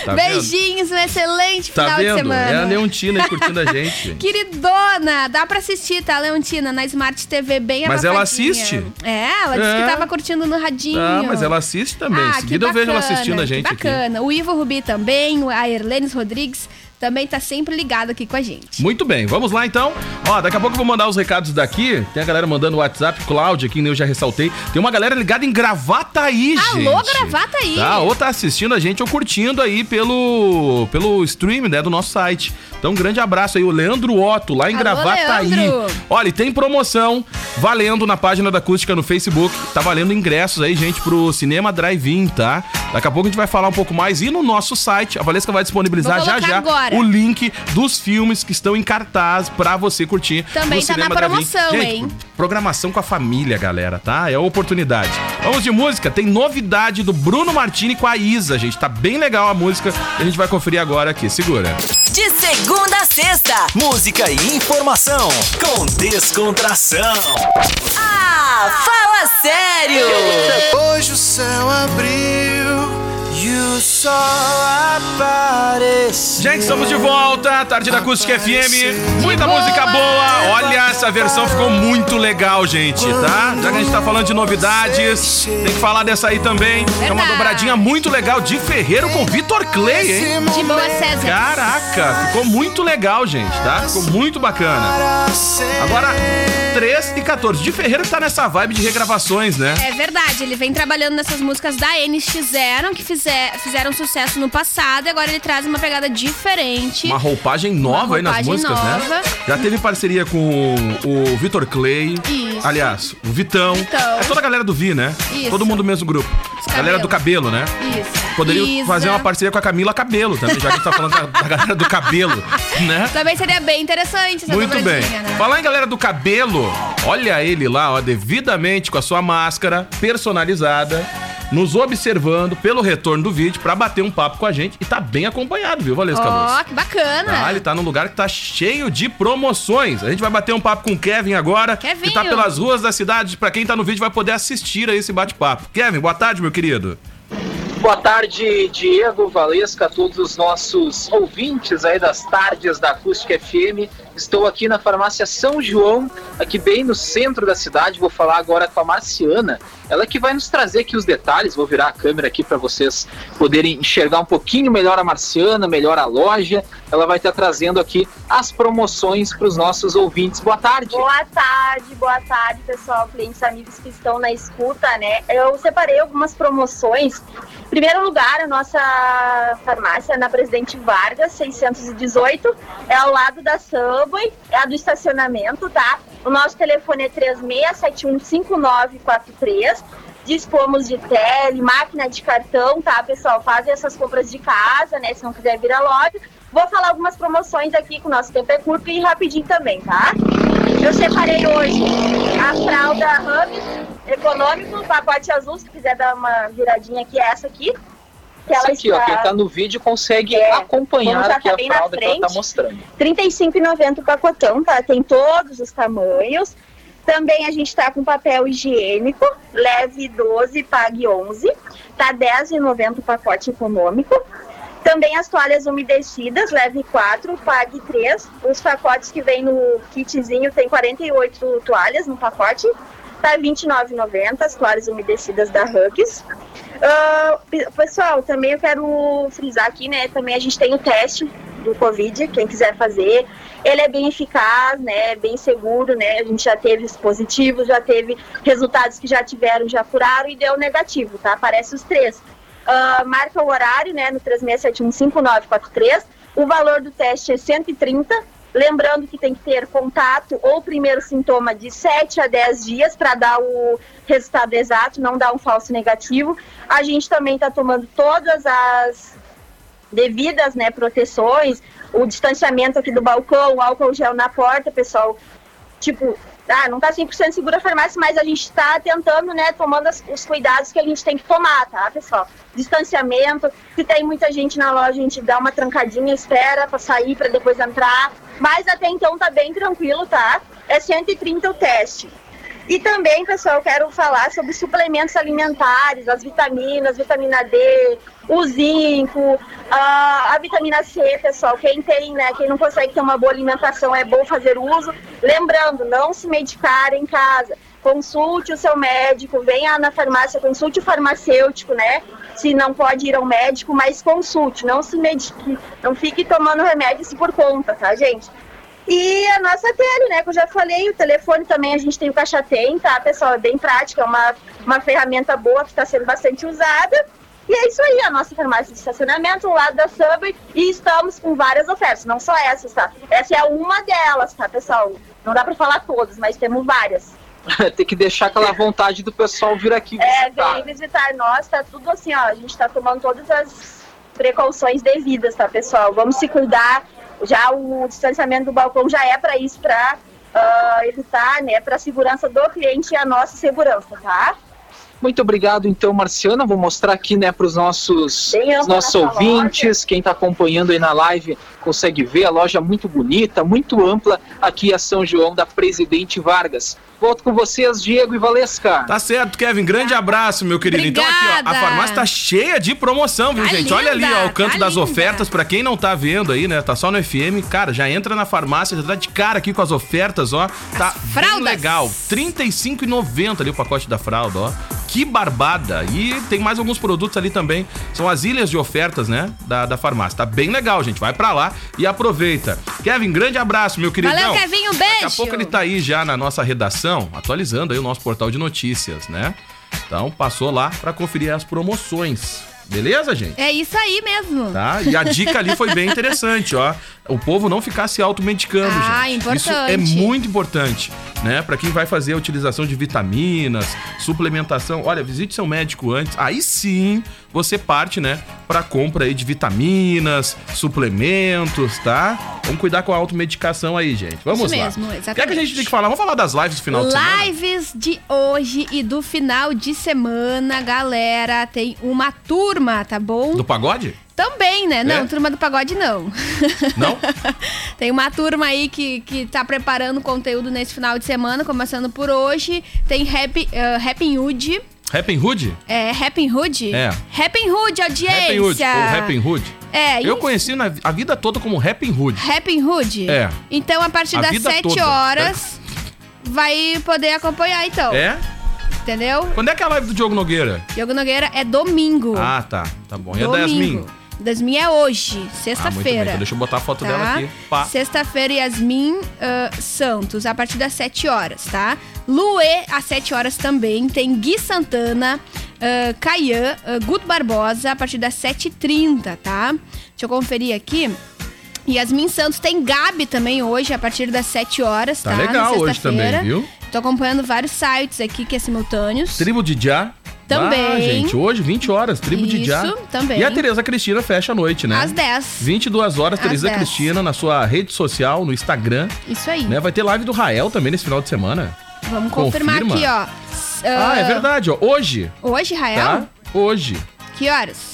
Tá vendo? Beijinhos, um excelente Tá final de vendo? semana. É a Leontina aí curtindo a [LAUGHS] gente. Queridona, dá pra assistir, tá, Leontina? Na Smart TV bem Mas ela assiste? É, ela disse É. que tava curtindo no radinho. Ah, mas ela assiste também. em Ah, que seguida eu vejo ela bacana, assistindo a gente que aqui. bacana. O Ivo Rubi também, a Erlenes Rodrigues também tá sempre ligado aqui com a gente. Muito bem, vamos lá então. Ó, daqui a pouco eu vou mandar os recados daqui. Tem a galera mandando WhatsApp, Cláudia, que nem eu já ressaltei. Tem uma galera ligada em Gravataí, gente. Alô, Gravataí. Tá, ou tá assistindo a gente ou curtindo aí pelo, pelo stream, né, do nosso site. Então, um grande abraço aí, o Leandro Otto, lá em Alô, Gravataí. Leandro. Olha, e tem promoção valendo na página da Acústica no Facebook. Tá valendo ingressos aí, gente, pro Cinema Drive-In, tá? Daqui a pouco a gente vai falar um pouco mais. E no nosso site, a Valesca vai disponibilizar já já agora. O link dos filmes que estão em cartaz pra você curtir. Também no tá na promoção, Gente, hein? Programação com a família, galera, tá? É a oportunidade. Vamos de música, tem novidade do Bruno Martini com a Isa, gente. Tá bem legal a música. A gente vai conferir agora aqui. Segura. De segunda a sexta, música e informação com descontração. Ah, fala sério! Hoje o céu abriu Gente, estamos de volta. Tarde da Acústica FM. Muita música boa. Olha, essa versão ficou muito legal, gente, tá? Já que a gente tá falando de novidades, tem que falar dessa aí também. É uma Verdade. dobradinha muito legal de Ferreiro com Vitor Clay, hein? De boa, César. Caraca, ficou muito legal, gente, tá? Ficou muito bacana. Agora, 3 e 14. De Ferreiro que tá nessa vibe de regravações, né? É verdade, ele vem trabalhando nessas músicas da NX0, que fizer, fizeram sucesso no passado, e agora ele traz uma pegada diferente. Uma roupagem nova Uma aí nas roupagem músicas, né? nova. Já teve parceria com o Vitor Clay. Isso. Aliás, o Vitão. Vitão. É toda a galera do Vi, né? Isso. Todo mundo do mesmo grupo. Galera do cabelo, né? Isso. Poderia Isa. fazer uma parceria com a Camila Cabelo também, já que a gente tá falando da, da galera do cabelo, [LAUGHS] né? Também seria bem interessante essa Muito bem. né? Falar em galera do cabelo, olha ele lá, ó, devidamente com a sua máscara personalizada, nos observando pelo retorno do vídeo pra bater um papo com a gente e tá bem acompanhado, viu, Valesca Luz? Ó, que bacana. Ah, ele tá num lugar que tá cheio de promoções. A gente vai bater um papo com o Kevin agora, que Kevinho. tá pelas ruas da cidade. Pra quem tá no vídeo vai poder assistir a esse bate-papo. Kevin, boa tarde, meu querido. Boa tarde, Diego, Valesca, todos os nossos ouvintes aí das tardes da Acústica FM. Estou aqui na farmácia São João, aqui bem no centro da cidade. Vou falar agora com a Marciana, ela que vai nos trazer aqui os detalhes. Vou virar a câmera aqui para vocês poderem enxergar um pouquinho melhor a Marciana, melhor a loja. Ela vai estar trazendo aqui as promoções para os nossos ouvintes. Boa tarde. Boa tarde, boa tarde, pessoal, clientes, amigos que estão na escuta, né? Eu separei algumas promoções. Em primeiro lugar, a nossa farmácia na Presidente Vargas, 618, é ao lado da Subway, é a do estacionamento, tá? O nosso telefone é 36715943. Dispomos de tele, máquina de cartão, tá, pessoal? Fazem essas compras de casa, né? Se não quiser vir à loja. Vou falar algumas promoções aqui, que o nosso tempo é curto e rapidinho também, tá? Eu separei hoje a fralda Hubs econômico, pacote azul, se quiser dar uma viradinha aqui, é essa aqui. Que Essa aqui, ó, quem tá no vídeo consegue É, acompanhar aqui tá a fralda que ela tá mostrando. R$ 35,90 o pacotão, tá? Tem todos os tamanhos. Também a gente tá com papel higiênico, leve 12, pague 11. Tá R$ 10,90 o pacote econômico. Também as toalhas umedecidas, leve 4, pague 3. Os pacotes que vem no kitzinho tem 48 toalhas no pacote. tá R$ 29,90, as toalhas umedecidas da Hugs. Ah, pe- pessoal, também eu quero frisar aqui, né? Também a gente tem o teste do Covid, quem quiser fazer. Ele é bem eficaz, né? Bem seguro, né? A gente já teve os positivos, já teve resultados que já tiveram, já curaram e deu negativo, tá? Aparece os três. Ah, marca o horário, né? No 36715943. O valor do teste é 130. Lembrando que tem que ter contato ou primeiro sintoma de 7 a 10 dias para dar o resultado exato, não dar um falso negativo. A gente também está tomando todas as devidas né, proteções, o distanciamento aqui do balcão, o álcool gel na porta, pessoal. Tipo, ah, não tá 100% segura a farmácia, mas a gente está tentando, né, tomando as- os cuidados que a gente tem que tomar, tá, pessoal? Distanciamento, se tem muita gente na loja, a gente dá uma trancadinha, espera para sair, para depois entrar. Mas até então tá bem tranquilo, tá? É 130 o teste. E também, pessoal, eu quero falar sobre suplementos alimentares, as vitaminas, vitamina D, o zinco, a, a vitamina C, pessoal. Quem tem, né, quem não consegue ter uma boa alimentação, é bom fazer uso. Lembrando, não se medicar em casa. Consulte o seu médico, venha na farmácia, consulte o farmacêutico, né? Se não pode ir ao médico, mas consulte, não se medique, não fique tomando remédio por conta, tá, gente? E a nossa tele, né? Que eu já falei, o telefone também, a gente tem o Caixa Tem, tá, pessoal? É bem prática, é uma, uma ferramenta boa que está sendo bastante usada. E é isso aí, a nossa farmácia de estacionamento, ao lado da Subway, e estamos com várias ofertas, não só essas, tá? Essa é uma delas, tá, pessoal? Não dá pra falar todas, mas temos várias. [LAUGHS] Tem que deixar aquela vontade do pessoal vir aqui É, visitar. vem visitar nós, tá tudo assim, ó. A gente tá tomando todas as precauções devidas, tá, pessoal? Vamos se cuidar. Já o distanciamento do balcão já é para isso, para evitar, né, para a segurança do cliente e a nossa segurança, tá? Muito obrigado, então, Marciana. Vou mostrar aqui, né, para os nossos, os nossos ouvintes. Quem está acompanhando aí na live consegue ver a loja muito bonita, muito ampla, aqui a São João da Presidente Vargas. Volto com vocês, Diego e Valesca. Tá certo, Kevin. Grande abraço, meu querido. Então aqui, ó, a Obrigada. farmácia tá cheia de promoção, viu, Tá gente? Olha ali, linda, ó, o canto tá das linda. ofertas. Pra quem não tá vendo aí, né? Tá só no FM. Cara, já entra na farmácia, já tá de cara aqui com as ofertas, ó. Tá bem fraldas. legal. R$ 35,90 ali o pacote da fralda, ó. Que barbada. E tem mais alguns produtos ali também. São as ilhas de ofertas, né? Da, da farmácia. Tá bem legal, gente. Vai pra lá e aproveita. Kevin, grande abraço, meu queridão. Valeu, Kevin, um beijo. Daqui a pouco ele tá aí já na nossa redação, atualizando aí o nosso portal de notícias, né? Então passou lá pra conferir as promoções. Beleza, gente? É isso aí mesmo. Tá? E a dica ali foi bem interessante, ó. O povo não ficar se automedicando, Ah, gente. importante. Isso é muito importante, né? Pra quem vai fazer a utilização de vitaminas, suplementação. Olha, visite seu médico antes. Aí sim você parte, né, pra compra aí de vitaminas, suplementos, tá? Vamos cuidar com a automedicação aí, gente. Vamos Isso lá. mesmo, O que é que a exatamente. gente tem que falar? Vamos falar das lives do final de semana? Lives de hoje e do final de semana, galera, tem uma turma, tá bom? Do pagode? Também, né? Não, É? turma do pagode não. Não? [LAUGHS] Tem uma turma aí que, que tá preparando conteúdo nesse final de semana, começando por hoje. Tem Happy, uh, Happy Hood. Rapping Hood? É, Happy Hood? É. Happy Hood, audiência. Rapping Hood, Rapping Hood? É, Eu conheci na, a vida toda como Rapping Hood. Happy Hood? É. Então, a partir A das vida 7 toda, horas, vai poder acompanhar, então. É? Entendeu? Quando é que é a live do Diogo Nogueira? Diogo Nogueira é domingo. Ah, tá. Tá bom. E a da Yasmin? Domingo. Yasmin é hoje, Ah, bem. sexta-feira. Então deixa eu botar a foto dela tá? aqui. Pá. Sexta-feira, Yasmin ah, Santos, a partir das 7 horas, tá? Luê, às 7 horas também. Tem Gui Santana, uh, Caian, uh, Guto Barbosa, a partir das 7h30, tá? Deixa eu conferir aqui. Yasmin Santos tem Gabi também hoje, a partir das 7 horas, Tá tá? legal hoje também, viu? Tô acompanhando vários sites aqui que é simultâneos. Tribo de Já. Também. Ah, gente, hoje, 20 horas, Tribo de Já. Isso, também. E a Tereza Cristina fecha a noite, né? Às 10. 22 horas, Às Tereza 10. Cristina, na sua rede social, no Instagram. Isso aí. Né? Vai ter live do Rael também nesse final de semana. Vamos confirmar Confirma. aqui, ó. S- Ah, é ah, verdade, ó. Hoje, Hoje, Rael? tá? Hoje. Que horas?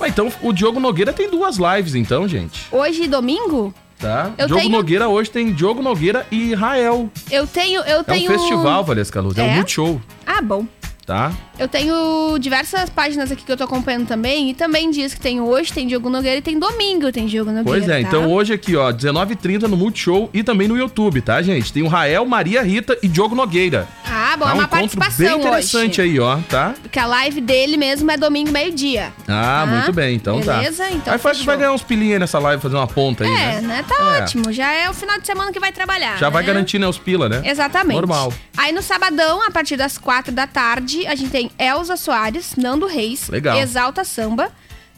Ah, então, o Diogo Nogueira tem duas lives, então, gente. Hoje, domingo? Tá? Eu Diogo tenho- Nogueira hoje tem Diogo Nogueira e Rael. Eu tenho. Eu É tenho... um festival, Valesca Luz. É, um É? multishow, Ah, bom. Tá? Eu tenho diversas páginas aqui que eu tô acompanhando também. E também diz que tem hoje, tem Diogo Nogueira e tem domingo, tem Diogo Nogueira. Pois é, tá? então hoje aqui, ó, 19h30 no Multishow e também no YouTube, tá, gente? Tem o Rael, Maria Rita e Diogo Nogueira. Tá bom? Tá é um uma encontro participação bem interessante hoje. aí, ó, tá? Porque a live dele mesmo é domingo meio-dia. Ah, Tá? muito bem, então tá. Beleza? Então Aí faz, vai ganhar uns pilinhos aí nessa live, fazer uma ponta aí, É, né? né? Tá É. ótimo. Já é o final de semana que vai trabalhar. Já vai né? garantir, né, os pila, né? Exatamente. Normal. Aí no sabadão, a partir das quatro da tarde, a gente tem Elza Soares, Nando Reis, Legal. Exalta Samba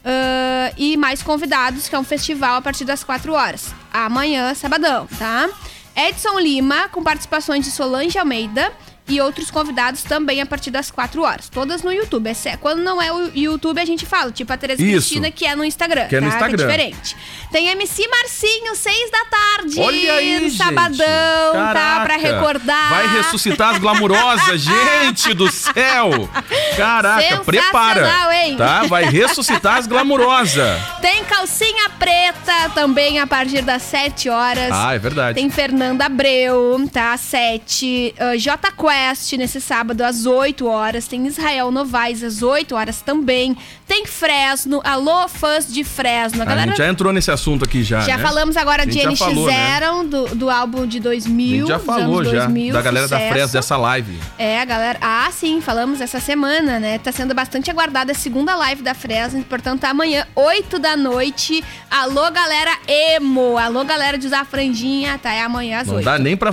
ah, e mais convidados, que é um festival a partir das quatro horas. Amanhã, sabadão, tá? Edson Lima, com participações de Solange Almeida e outros convidados também a partir das 4 horas. Todas no YouTube. Quando não é o YouTube, a gente fala. Tipo a Tereza Isso. Cristina, que é no Instagram. Que é no tá? Instagram. Que é diferente. Tem MC Marcinho, 6 da tarde. Olha aí, no gente. Sabadão, tá? Pra recordar. Vai ressuscitar as glamurosas, [LAUGHS] gente do céu! Caraca, prepara! hein? Tá? Vai ressuscitar as glamurosas. Tem calcinha preta também a partir das 7 horas. Ah, é verdade. Tem Fernanda Abreu, tá? Às 7. Uh, J Quest nesse sábado às 8 horas. Tem Israel Novaes às 8 horas também. Tem Fresno. Alô, fãs de Fresno. A A galera gente já entrou nesse assunto aqui já. já né? falamos agora A de NX falou, né? Zero, do, do álbum de A 2000. gente já falou anos já 2000, da galera da sucesso. Fresno dessa live. É, a galera. Ah, sim, falamos essa semana, né? Tá sendo bastante aguardada a segunda live da Fresno. Portanto, amanhã, 8 da noite. Alô, galera emo. Alô, galera de usar franjinha. Tá, é amanhã às Não 8. dá nem pra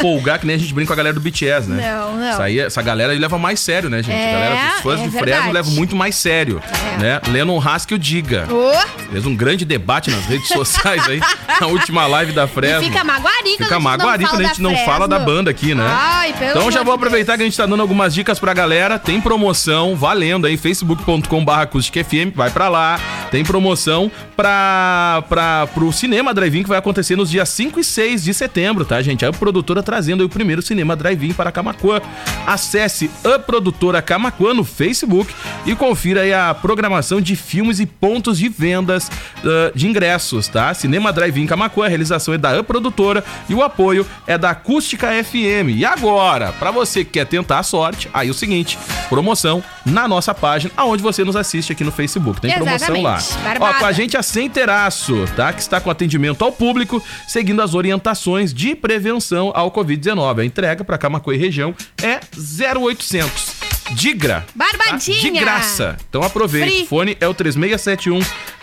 folgar que nem a gente brinca com a galera do BTS, né? Não, não. Isso aí, essa galera aí leva mais sério, né, gente? É, a galera dos fãs é de Fresno levam muito mais sério, É. né? Lennon Haskell diga. Ô, Fez um grande debate nas redes sociais aí, na última live da Fresno. fica maguari quando Fica a gente não quando fala a gente da não fala da banda aqui, né? Ai, pelo Então já vou aproveitar Deus. que a gente tá dando algumas dicas pra galera. Tem promoção valendo aí, facebook.com.br acústicafm, vai pra lá. Tem promoção pra, pra, pro Cinema Drive-In que vai acontecer nos dias 5 e 6 de setembro, tá, gente? A produtora trazendo aí o primeiro Cinema Drive-In para Camacuã. Acesse a produtora Camacuã no Facebook e confira aí a programação de filmes e pontos de vendas ah, de ingressos, tá? Cinema Drive-In Camacuã, a realização é da A Produtora e o apoio é da Acústica FM. E agora, pra você que quer tentar a sorte, aí o seguinte, promoção na nossa página, aonde você nos assiste aqui no Facebook. Tem promoção lá. Exatamente. Ó, Barbada. com a gente a Centeraço, tá? Que está com atendimento ao público, seguindo as orientações de prevenção ao Covid-19. A entrega para Camacuã e região é 0800. Digra. tá? Barbadinha. De graça. Então aproveite. Free. O fone é o 3671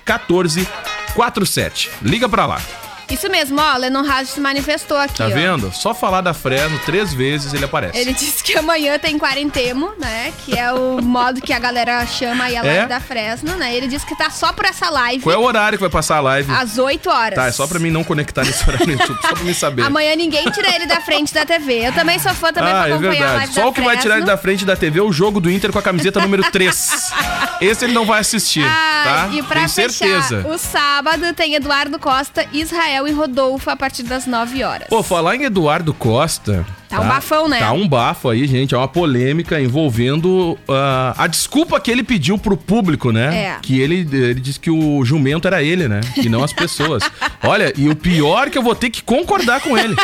1447. Liga pra lá. Isso mesmo, ó. Lennon Haas se manifestou aqui, Tá ó. vendo? Só falar da Fresno três vezes ele aparece. Ele disse que amanhã tem quarentemo, né? Que é o modo que a galera chama aí a live É? da Fresno, né? Ele disse que tá só por essa live, Qual é o horário que vai passar a live? às 8 horas. Tá, é só pra mim não conectar nesse horário no [LAUGHS] YouTube, só pra mim saber. Amanhã ninguém tira ele da frente da TV. Eu também sou fã também Ah, pra é acompanhar a verdade. live Só o que vai tirar ele Fresno. da frente da TV é o jogo do Inter com a camiseta número 3. [LAUGHS] Esse ele não vai assistir, Ah, tá? e pra fechar, certeza. o sábado tem Eduardo Costa, Israel e Rodolfo a partir das 9 horas. Pô, falar em Eduardo Costa. Tá um bafão, né? Tá um bafo aí, gente. É uma polêmica envolvendo ah, a desculpa que ele pediu pro público, né? É. Que ele, ele disse que o jumento era ele, né? E não as pessoas. [LAUGHS] Olha, e o pior é que eu vou ter que concordar com ele.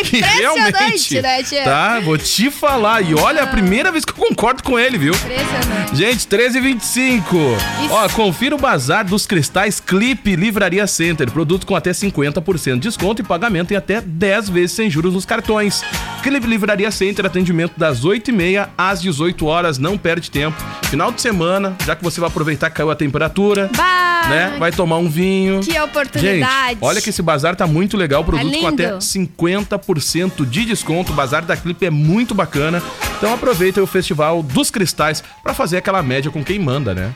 [LAUGHS] Impressionante, né, tia? Tá, vou te falar. E olha, é a primeira vez que eu concordo com ele, viu? Impressionante. Gente, 13h25. Ó, confira o Bazar dos Cristais Clipe Livraria Center. Produto com até 50% de desconto e pagamento em até 10 vezes sem juros nos cartões. Clipe Livraria Center, atendimento das 8h30 às 18 horas. Não perde tempo. Final de semana, já que você vai aproveitar que caiu a temperatura, Bah, né? Vai tomar um vinho. Que oportunidade. Gente, olha que esse bazar tá muito legal. Produto com lindo. até 50% de desconto. O bazar da Clipe é muito bacana. Então aproveita o Festival dos Cristais pra fazer aquela média com quem manda, né?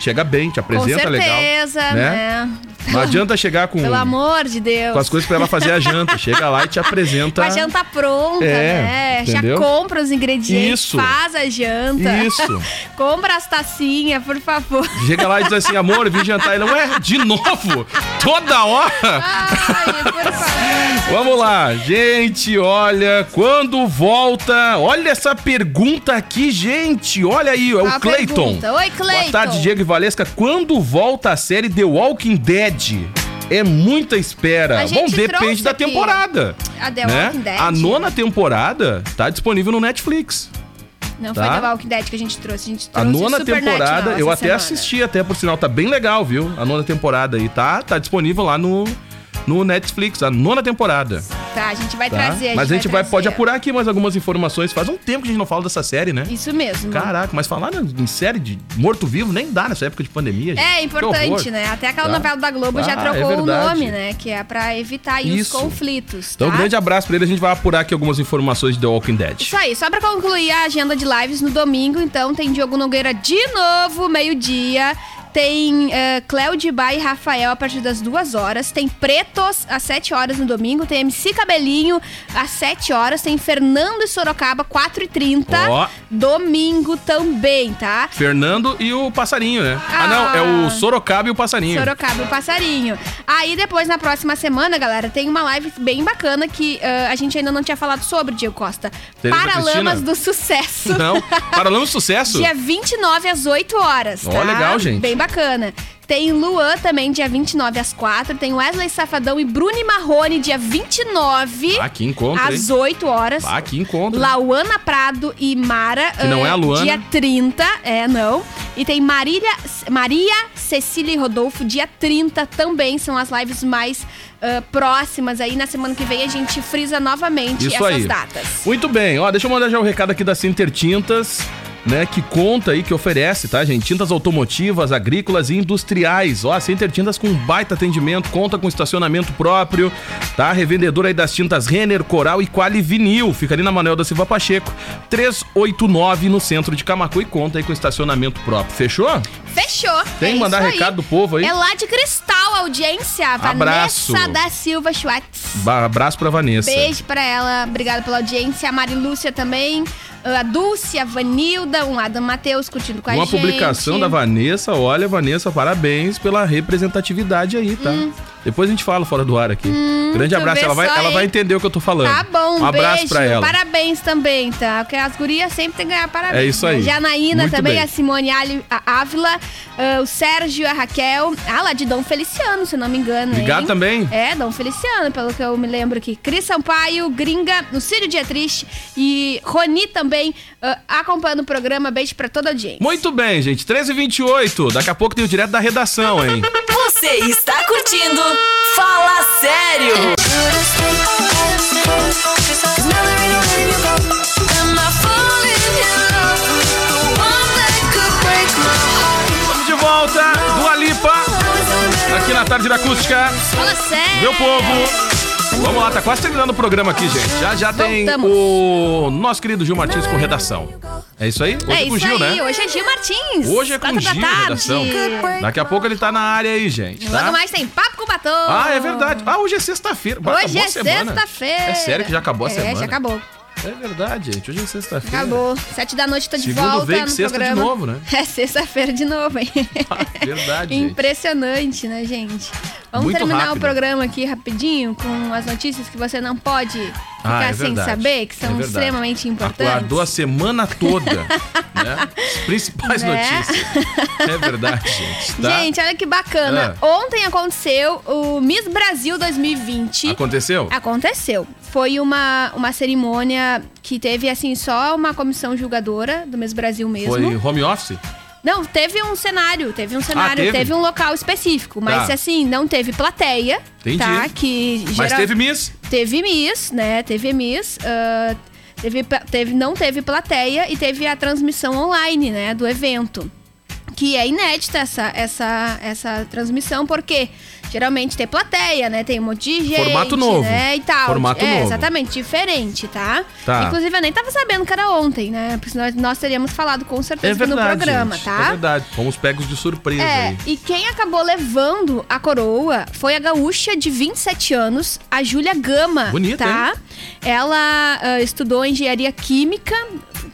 Chega bem, te Com apresenta legal. certeza, né? né? Não adianta chegar com, Pelo amor de Deus. com as coisas pra ela fazer a janta. Chega lá e te apresenta. Com a janta pronta, É, né? entendeu? Já compra os ingredientes, Isso. faz a janta. Isso. [LAUGHS] compra as tacinhas, por favor. Chega lá e diz assim, amor, vim jantar. Ele, ué, de novo? Toda hora? Ai, por favor. Vamos lá, gente, olha, quando volta, olha essa pergunta aqui, gente, olha aí, é o a Clayton. pergunta? Oi, Clayton. Boa tarde, Diego e Valesca, quando volta a série The Walking Dead? É muita espera. A Bom, depende da temporada. A The né? Walking Dead. A nona temporada tá disponível no Netflix. Não tá? foi The Walking Dead que a gente trouxe. A gente A trouxe nona Supernatural temporada, eu até semana. assisti até, por sinal, tá bem legal, viu? A nona temporada aí tá, tá disponível lá no, no Netflix, a nona temporada. Tá, a gente vai Tá? trazer. mas a gente vai, trazer. pode apurar aqui mais algumas informações. Faz um tempo que a gente não fala dessa série, né? Isso mesmo. Caraca, mas falar em série de morto-vivo nem dá nessa época de pandemia. gente. É importante, né? Até aquela Tá? novela da Globo já Ah, trocou é o nome, né? Que é pra evitar os conflitos. Então, tá? um grande abraço pra ele. A gente vai apurar aqui algumas informações de The Walking Dead. Isso aí, só pra concluir a agenda de lives no domingo, então tem Diogo Nogueira de novo, meio-dia. Tem uh, Cléo de Bai e Rafael a partir das duas horas. Tem Pretos às 7 horas no domingo. Tem MC Cabelinho às 7 horas. Tem Fernando e Sorocaba, 4h30. Ó. Domingo também, tá? Fernando e o passarinho, né? Ah, Ah. não, é o Sorocaba e o passarinho. Sorocaba e o passarinho. Aí depois, na próxima semana, galera, tem uma live bem bacana que ah, a gente ainda não tinha falado sobre, Diego Costa. Tereza Paralamas Cristina? do Sucesso. [LAUGHS] Não, Paralama Sucesso? Dia 29 às 8 horas, Ó, tá? legal, gente. Bem bacana. Tem Luan também, dia 29 às 4. Tem Wesley Safadão e Bruni Marrone, dia 29 Ah, que encontro, às hein? 8 horas. Ah, que encontro. Lauana Prado e Mara. Que não ah, é a Luana. Dia 30, é, não. E tem Marília, Maria Cecília e Rodolfo, dia 30 também. São as lives mais ah, próximas aí. Na semana que vem a gente frisa novamente Isso essas aí. datas. Muito bem, ó, deixa eu mandar já o recado aqui da Center Tintas. Né, que conta aí, que oferece, tá, gente? Tintas automotivas, agrícolas e industriais. Ó, a Center Tintas com baita atendimento, conta com estacionamento próprio, tá? Revendedor aí das tintas Renner, Coral e Quali Vinil. Fica ali na Manuel da Silva Pacheco, 389 no centro de Camacu e conta aí com estacionamento próprio. Fechou? Fechou. Tem é que mandar isso aí. recado do povo aí. É lá de Cristal, a audiência. Abraço. Vanessa da Silva Schwartz. Ba- Abraço pra Vanessa. Beijo pra ela, obrigada pela audiência. A Mari Lúcia também, a Dulce, a Vanilda, um Adam Matheus curtindo com a Uma gente. publicação da Vanessa. Olha, Vanessa, parabéns pela representatividade aí, tá? Depois a gente fala fora do ar aqui. Grande Hum. tu abraço. Ela vai, ela vai entender o que eu tô falando. Tá bom, Um abraço beijo. pra ela. Parabéns também, tá? Porque as gurias sempre tem que ganhar parabéns. É isso aí. Janaína Muito também, bem. a Simone Ali- a Ávila, ah, o Sérgio, a Raquel. Ah, lá de Dom Feliciano, se não me engano. Ligado hein? também? É, Dom Feliciano, pelo que eu me lembro aqui. Cris Sampaio, Gringa, o Círio Dietrich e Roni também ah, acompanhando o programa. Beijo pra toda a audiência. Muito bem, gente. 13h28. Daqui a pouco tem o direto da redação, hein? Você está curtindo Fala Sério. Estamos de volta. Dua Lipa. Aqui na tarde da acústica. Fala sério. Meu povo. Vamos lá, tá quase terminando o programa aqui, gente. Já já tem Voltamos. o nosso querido Gil Martins com redação. É isso aí? Hoje É com o isso Gil, aí, né? hoje é Gil Martins. Hoje é com o Quatro da Gil, tarde. redação. Daqui a pouco ele tá na área aí, gente. Logo Tá? mais tem Papo com Batom. Ah, é verdade. Ah, hoje é sexta-feira. Hoje acabou é sexta-feira. É sério que já acabou a é, semana? já acabou. É verdade, gente. Hoje é sexta-feira. Acabou. Sete da noite tô de Segundo volta veio que no sexta de programa. novo, né? [LAUGHS] É sexta-feira de novo, hein? Ah, verdade, [LAUGHS] gente. Impressionante, né, gente? Vamos Muito terminar rápido. o programa aqui rapidinho com as notícias que você não pode Ah, ficar é sem saber, que É são verdade. extremamente importantes. Aguardou a semana toda, [LAUGHS] né? As principais Né? notícias. É verdade, gente. Tá? Gente, olha que bacana. Ah. Ontem aconteceu o Miss Brasil 2020. Aconteceu? Aconteceu. Foi uma, uma cerimônia que teve, assim, só uma comissão julgadora do Miss Brasil mesmo. Foi home office? Não, teve um cenário, teve um cenário, teve? um local específico, mas Tá. assim, não teve plateia, Entendi. tá? Que Mas geral- teve Miss? Teve Miss, né? Teve Miss, ah, teve, teve, não teve plateia e teve a transmissão online, né? Do evento. Que é inédita essa, essa, essa transmissão, porque geralmente tem plateia, né? Tem um monte de gente, Formato novo. né? E tal. Formato é, novo. Exatamente, diferente, tá? Tá. Inclusive, eu nem tava sabendo que era ontem, né? Porque nós, nós teríamos falado com É certeza verdade. no programa, gente. tá? É verdade. Fomos pegos de surpresa É, aí. e quem acabou levando a coroa foi a gaúcha de 27 anos, a Júlia Gama. Bonita, tá? Ela ah, estudou engenharia química,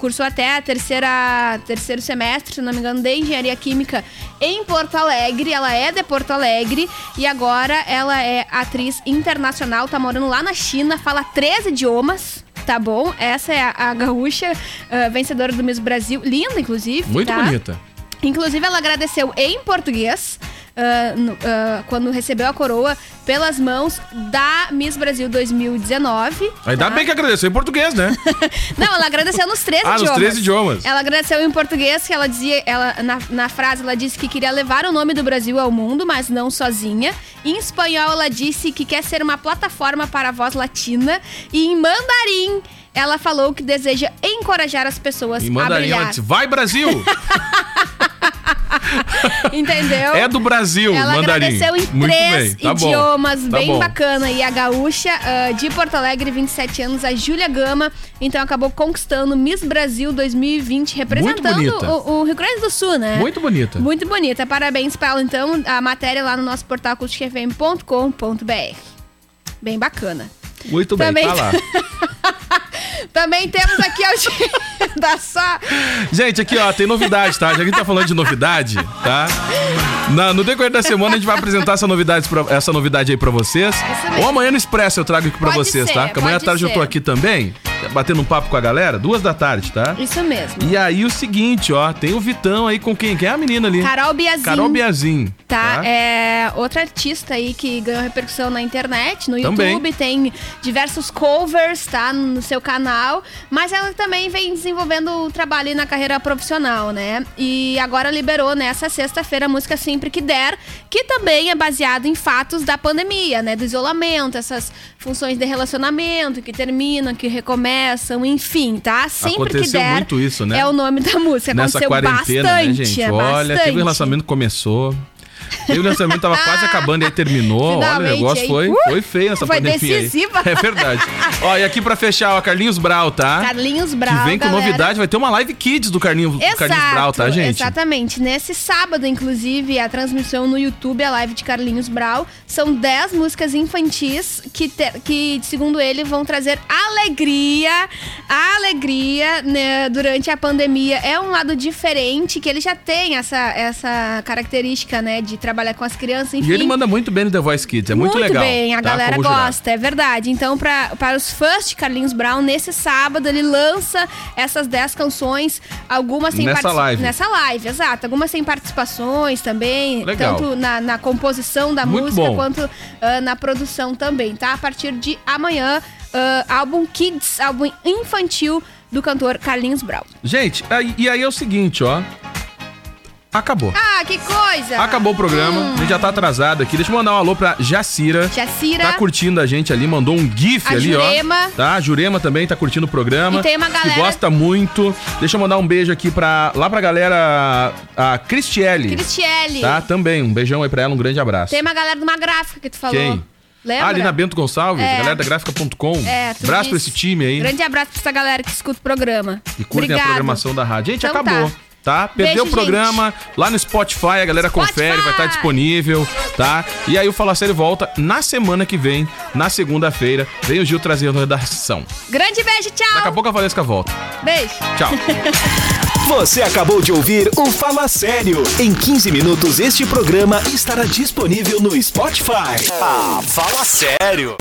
cursou até a terceira terceiro semestre, se não me engano, de engenharia química em Porto Alegre. Ela é de Porto Alegre e agora ela é atriz internacional, tá morando lá na China, fala três idiomas. Tá bom? Essa é a, a gaúcha ah, vencedora do Miss Brasil. Linda, inclusive. Muito tá? bonita. Inclusive, ela agradeceu em português ah, no- ah, quando recebeu a coroa pelas mãos da Miss Brasil 2019. Ainda tá? bem que agradeceu em português, né? [LAUGHS] Não, ela agradeceu nos três [LAUGHS] Ah, nos idiomas. três idiomas. Ela agradeceu em português, que ela dizia, ela, na, na frase, ela disse que queria levar o nome do Brasil ao mundo, mas não sozinha. Em espanhol, ela disse que quer ser uma plataforma para a voz latina. E em mandarim, ela falou que deseja encorajar as pessoas Em a mandarim ela brilhar. disse, vai Brasil! [LAUGHS] [LAUGHS] Entendeu? É do Brasil, Ela mandarim. agradeceu em Muito três bem, tá idiomas, Tá bem bom. bacana. E a gaúcha ah, de Porto Alegre, 27 anos, a Júlia Gama, então acabou conquistando Miss Brasil 2020, representando o, o Rio Grande do Sul, né? Muito bonita. Muito bonita. Parabéns pra ela, então. A matéria lá no nosso portal acusticfm.com.br. Bem bacana. Muito bem, Também- tá lá. [LAUGHS] Também temos aqui o da só. Gente, aqui ó, tem novidade, tá? Já que a gente tá falando de novidade, tá? Na- no decorrer da semana a gente vai apresentar essa novidade, pra, essa novidade aí pra vocês. Ou amanhã no Expresso eu trago aqui pra Pode vocês, ser, tá? Porque amanhã à tarde eu tô ser. aqui também, batendo um papo com a galera, duas da tarde, tá? Isso mesmo. E aí o seguinte, ó, tem o Vitão aí com quem? Quem é a menina ali? Carol Biazin. Carol Biazin. Tá, é outra artista aí que ganhou repercussão na internet, no Também. YouTube, tem diversos covers, tá, no seu canal, mas ela também vem desenvolvendo o trabalho aí na carreira profissional, né? E agora liberou nessa sexta-feira a música Sempre Que Der, que também é baseado em fatos da pandemia, né? Do isolamento, essas funções de relacionamento que terminam, que recomeçam, enfim, tá? Sempre Que Aconteceu Der muito isso, né? é o nome da música. Nessa Aconteceu quarentena, bastante, né, gente? é Olha, teve bastante. o relacionamento que começou. Teve o lançamento tava quase acabando e aí terminou. Olha, o Finalmente, negócio foi, Uh! foi feio essa Foi pandemia. aí. decisiva. É verdade. [LAUGHS] Ó, e aqui pra fechar, ó, Carlinhos Brau, tá? Carlinhos Brau, Que vem com galera. novidade, vai ter uma live kids do Carlinhos, do Carlinhos Brau, tá, gente? Exatamente. Nesse sábado, inclusive, a transmissão no YouTube, a live de Carlinhos Brau, são 10 músicas infantis que, te- que, segundo ele, vão trazer alegria, alegria né, durante a pandemia. É um lado diferente, que ele já tem essa, essa característica, né, de trabalhar com as crianças, enfim. E ele manda muito bem no The Voice Kids, é muito, legal. bem, a tá? galera Como jurado. gosta, é verdade. Então, pra, para os fãs de Carlinhos Brown, nesse sábado ele lança essas 10 canções, algumas sem Nessa live. Nessa live, exato. Algumas sem participações também, Legal. tanto na, na composição da Muito música bom. quanto ah, na produção também, tá? A partir de amanhã, ah, álbum Kids, álbum infantil do cantor Carlinhos Brown. Gente, e aí é o seguinte, ó. Acabou. Ah, que coisa! Acabou o programa, a gente já tá atrasado aqui. Deixa eu mandar um alô pra Jacira. Jacira. Tá curtindo a gente ali, mandou um gif A ali, Jurema. ó. Tá, a Jurema também tá curtindo o programa. E tem uma Que galera- gosta muito. Deixa eu mandar um beijo aqui pra, lá pra galera, a Cristiele. Cristiele. Tá, também. Um beijão aí pra ela, um grande abraço. Tem uma galera de uma gráfica que tu falou. Quem? Lembra? Ah, ali na Bento Gonçalves, É. galera da gráfica.com. É, Abraço pra disse. esse time aí. Grande abraço pra essa galera que escuta o programa. E curtem Obrigado. a programação da rádio. Gente, Então acabou. tá. Tá? Perdeu Beijo, o programa lá no Spotify, a galera Spotify! confere, vai estar disponível, tá? E aí o Fala Sério volta na semana que vem, na segunda-feira. Vem o Gil trazendo a redação. Grande beijo, tchau. Daqui a pouco a Valesca volta. Beijo. Tchau. [LAUGHS] Você acabou de ouvir o Fala Sério. Em 15 minutos, este programa estará disponível no Spotify. Ah, fala sério.